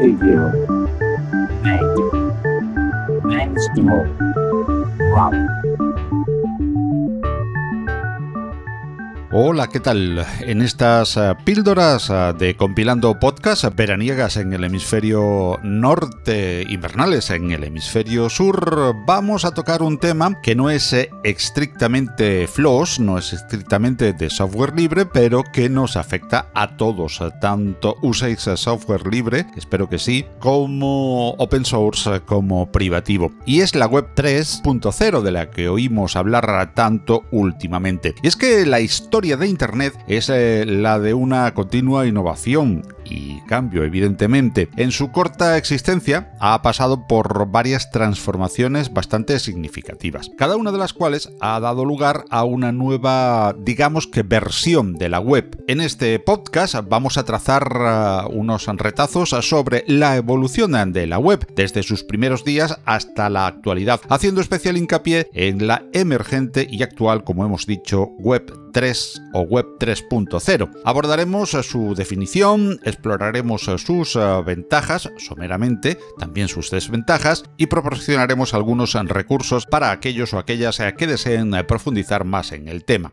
水牛を毎日毎日もワン Hola, ¿qué tal? En estas eh, píldoras eh, de compilando podcast veraniegas en el hemisferio norte, invernales en el hemisferio sur, vamos a tocar un tema que no es eh, estrictamente FLOSS, no es estrictamente de software libre, pero que nos afecta a todos, tanto uséis software libre, espero que sí, como open source, como privativo. Y es la web 3.0 de la que oímos hablar tanto últimamente. Y es que la historia de Internet es eh, la de una continua innovación y cambio, evidentemente. En su corta existencia ha pasado por varias transformaciones bastante significativas, cada una de las cuales ha dado lugar a una nueva, digamos que versión de la web. En este podcast vamos a trazar uh, unos retazos sobre la evolución de la web desde sus primeros días hasta la actualidad, haciendo especial hincapié en la emergente y actual, como hemos dicho, web 3 o web 3.0. Abordaremos su definición, exploraremos sus eh, ventajas, someramente, también sus desventajas, y proporcionaremos algunos recursos para aquellos o aquellas eh, que deseen eh, profundizar más en el tema.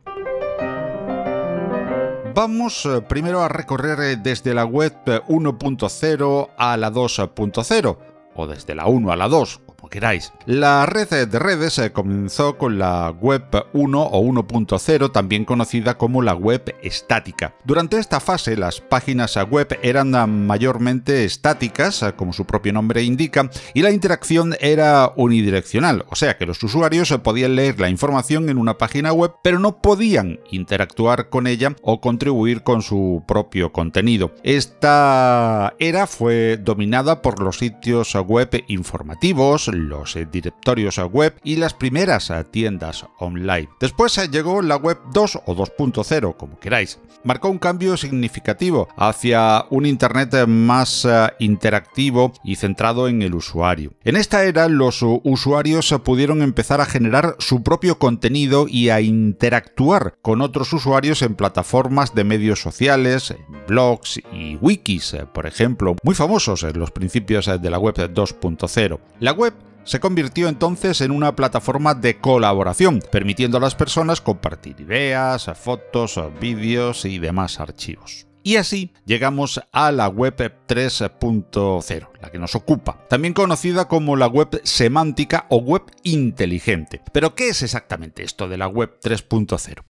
Vamos primero a recorrer desde la web 1.0 a la 2.0, o desde la 1 a la 2, queráis. La red de redes eh, comenzó con la web 1 o 1.0, también conocida como la web estática. Durante esta fase, las páginas web eran mayormente estáticas, eh, como su propio nombre indica, y la interacción era unidireccional, o sea que los usuarios podían leer la información en una página web, pero no podían interactuar con ella o contribuir con su propio contenido. Esta era fue dominada por los sitios web informativos, los eh, directorios web y las primeras eh, tiendas online. Después eh, llegó la web 2 o 2.0, como queráis. Marcó un cambio significativo hacia un Internet más interactivo y centrado en el usuario. En esta era los usuarios pudieron empezar a generar su propio contenido y a interactuar con otros usuarios en plataformas de medios sociales, blogs y wikis, por ejemplo, muy famosos en los principios de la web 2.0. La web se convirtió entonces en una plataforma de colaboración, permitiendo a las personas compartir ideas, fotos, vídeos y demás archivos. Y así llegamos a la web 3.0, la que nos ocupa, también conocida como la web semántica o web inteligente. Pero ¿qué es exactamente esto de la web 3.0?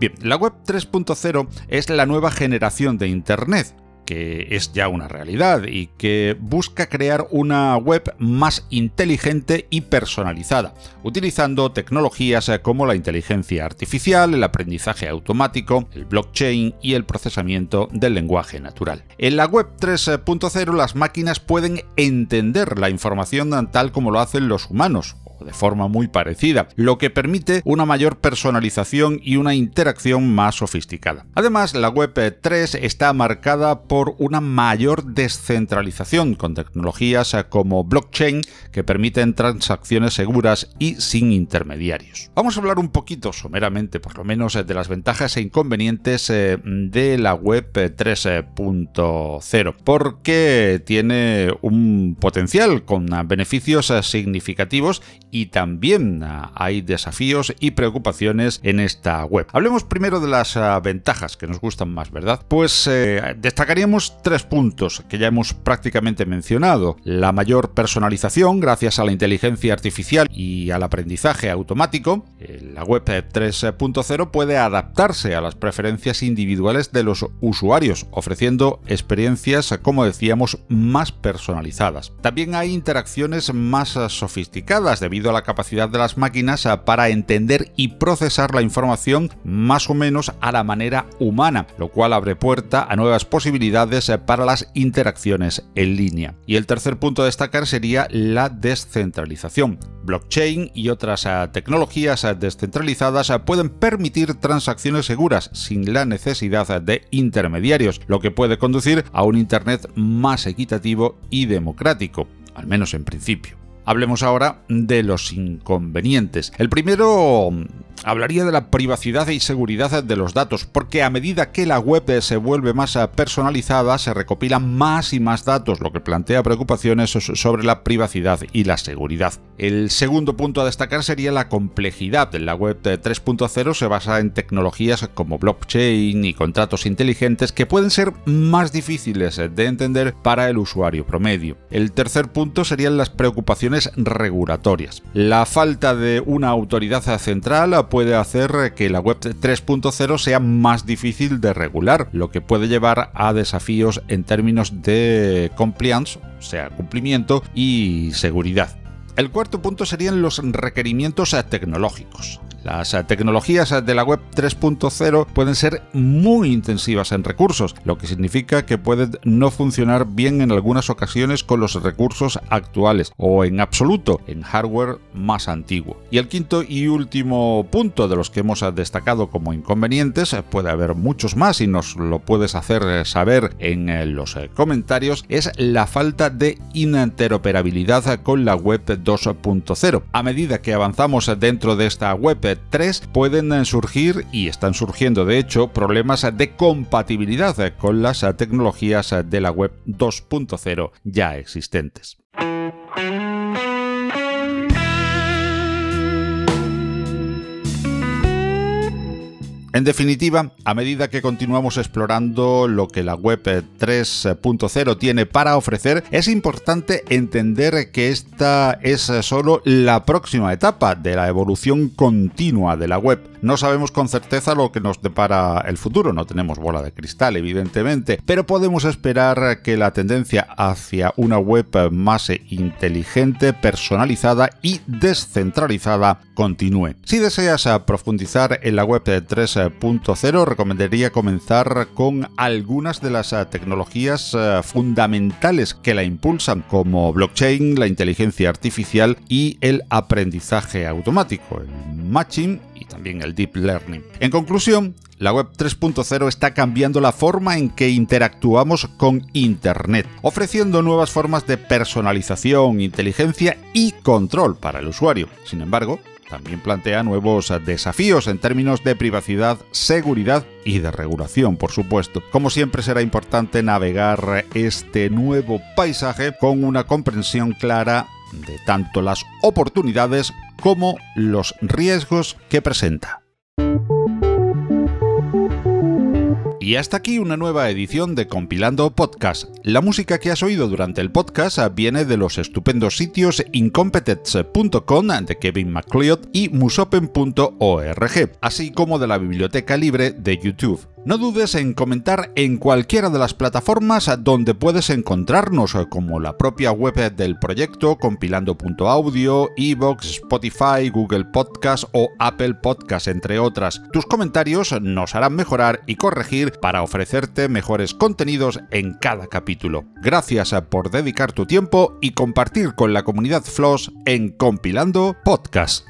Bien, la web 3.0 es la nueva generación de Internet, que es ya una realidad y que busca crear una web más inteligente y personalizada, utilizando tecnologías como la inteligencia artificial, el aprendizaje automático, el blockchain y el procesamiento del lenguaje natural. En la web 3.0 las máquinas pueden entender la información tal como lo hacen los humanos, de forma muy parecida, lo que permite una mayor personalización y una interacción más sofisticada. Además, la web 3 está marcada por una mayor descentralización con tecnologías como blockchain que permiten transacciones seguras y sin intermediarios. Vamos a hablar un poquito, someramente por lo menos, de las ventajas e inconvenientes eh, de la web 3.0, porque tiene un potencial con beneficios significativos y también ah, hay desafíos y preocupaciones en esta web. Hablemos primero de las ah, ventajas que nos gustan más, ¿verdad? Pues eh, destacaríamos tres puntos que ya hemos prácticamente mencionado. La mayor personalización gracias a la inteligencia artificial y al aprendizaje automático. Eh, la web 3.0 puede adaptarse a las preferencias individuales de los usuarios, ofreciendo experiencias, como decíamos, más personalizadas. También hay interacciones más ah, sofisticadas debido debido a la capacidad de las máquinas para entender y procesar la información más o menos a la manera humana, lo cual abre puerta a nuevas posibilidades para las interacciones en línea. Y el tercer punto a destacar sería la descentralización. Blockchain y otras tecnologías descentralizadas pueden permitir transacciones seguras sin la necesidad de intermediarios, lo que puede conducir a un Internet más equitativo y democrático, al menos en principio. Hablemos ahora de los inconvenientes. El primero hablaría de la privacidad y seguridad de los datos, porque a medida que la web se vuelve más personalizada, se recopilan más y más datos, lo que plantea preocupaciones sobre la privacidad y la seguridad. El segundo punto a destacar sería la complejidad. La web 3.0 se basa en tecnologías como blockchain y contratos inteligentes que pueden ser más difíciles de entender para el usuario promedio. El tercer punto serían las preocupaciones regulatorias. La falta de una autoridad central puede hacer que la web 3.0 sea más difícil de regular, lo que puede llevar a desafíos en términos de compliance, o sea, cumplimiento y seguridad. El cuarto punto serían los requerimientos tecnológicos. Las eh, tecnologías de la web 3.0 pueden ser muy intensivas en recursos, lo que significa que pueden no funcionar bien en algunas ocasiones con los recursos actuales o en absoluto en hardware más antiguo. Y el quinto y último punto de los que hemos destacado como inconvenientes, eh, puede haber muchos más y nos lo puedes hacer eh, saber en los comentarios, es la falta de interoperabilidad con la web 2.0. A medida que avanzamos dentro de esta web 3 pueden surgir, y están surgiendo de hecho, problemas de compatibilidad con las tecnologías de la web 2.0 ya existentes. En definitiva, a medida que continuamos explorando lo que la web 3.0 tiene para ofrecer, es importante entender que esta es solo la próxima etapa de la evolución continua de la web. No sabemos con certeza lo que nos depara el futuro, no tenemos bola de cristal evidentemente, pero podemos esperar que la tendencia hacia una web más inteligente, personalizada y descentralizada continúe. Si deseas profundizar en la web 3.0, recomendaría comenzar con algunas de las tecnologías eh, fundamentales que la impulsan, como blockchain, la inteligencia artificial y el aprendizaje automático, el matching también el Deep Learning. En conclusión, la Web 3.0 está cambiando la forma en que interactuamos con Internet, ofreciendo nuevas formas de personalización, inteligencia y control para el usuario. Sin embargo, también plantea nuevos desafíos en términos de privacidad, seguridad y de regulación, por supuesto. Como siempre será importante navegar este nuevo paisaje con una comprensión clara de tanto las oportunidades como los riesgos que presenta. Y hasta aquí una nueva edición de Compilando Podcast. La música que has oído durante el podcast viene de los estupendos sitios incompetence.com de Kevin MacLeod y musopen.org, así como de la biblioteca libre de YouTube. No dudes en comentar en cualquiera de las plataformas donde puedes encontrarnos, como la propia web del proyecto, compilando.audio, Evox, Spotify, Google Podcast o Apple Podcast, entre otras. Tus comentarios nos harán mejorar y corregir para ofrecerte mejores contenidos en cada capítulo. Gracias por dedicar tu tiempo y compartir con la comunidad Floss en Compilando Podcast.